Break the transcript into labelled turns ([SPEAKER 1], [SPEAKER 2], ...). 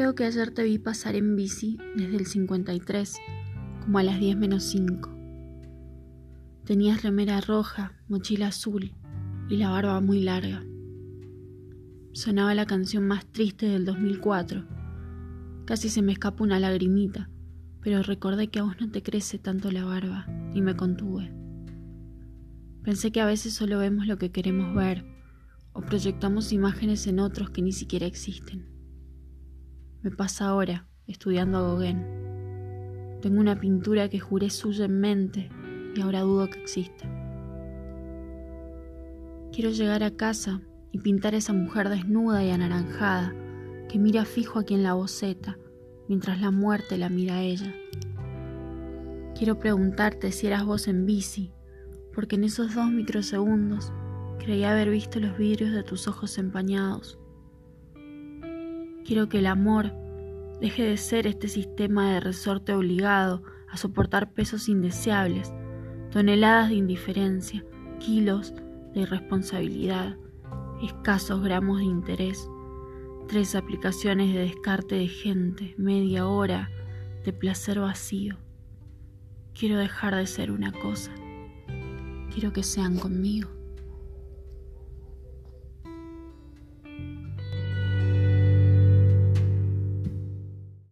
[SPEAKER 1] Creo que ayer te vi pasar en bici desde el 53, como a las 10 menos 5. Tenías remera roja, mochila azul y la barba muy larga. Sonaba la canción más triste del 2004. Casi se me escapa una lagrimita, pero recordé que a vos no te crece tanto la barba y me contuve. Pensé que a veces solo vemos lo que queremos ver o proyectamos imágenes en otros que ni siquiera existen. Me pasa ahora, estudiando a Gauguin. Tengo una pintura que juré suya en mente y ahora dudo que exista. Quiero llegar a casa y pintar a esa mujer desnuda y anaranjada que mira fijo a quien la boceta mientras la muerte la mira a ella. Quiero preguntarte si eras vos en bici, porque en esos dos microsegundos creí haber visto los vidrios de tus ojos empañados Quiero que el amor deje de ser este sistema de resorte obligado a soportar pesos indeseables, toneladas de indiferencia, kilos de irresponsabilidad, escasos gramos de interés, tres aplicaciones de descarte de gente, media hora de placer vacío. Quiero dejar de ser una cosa. Quiero que sean conmigo.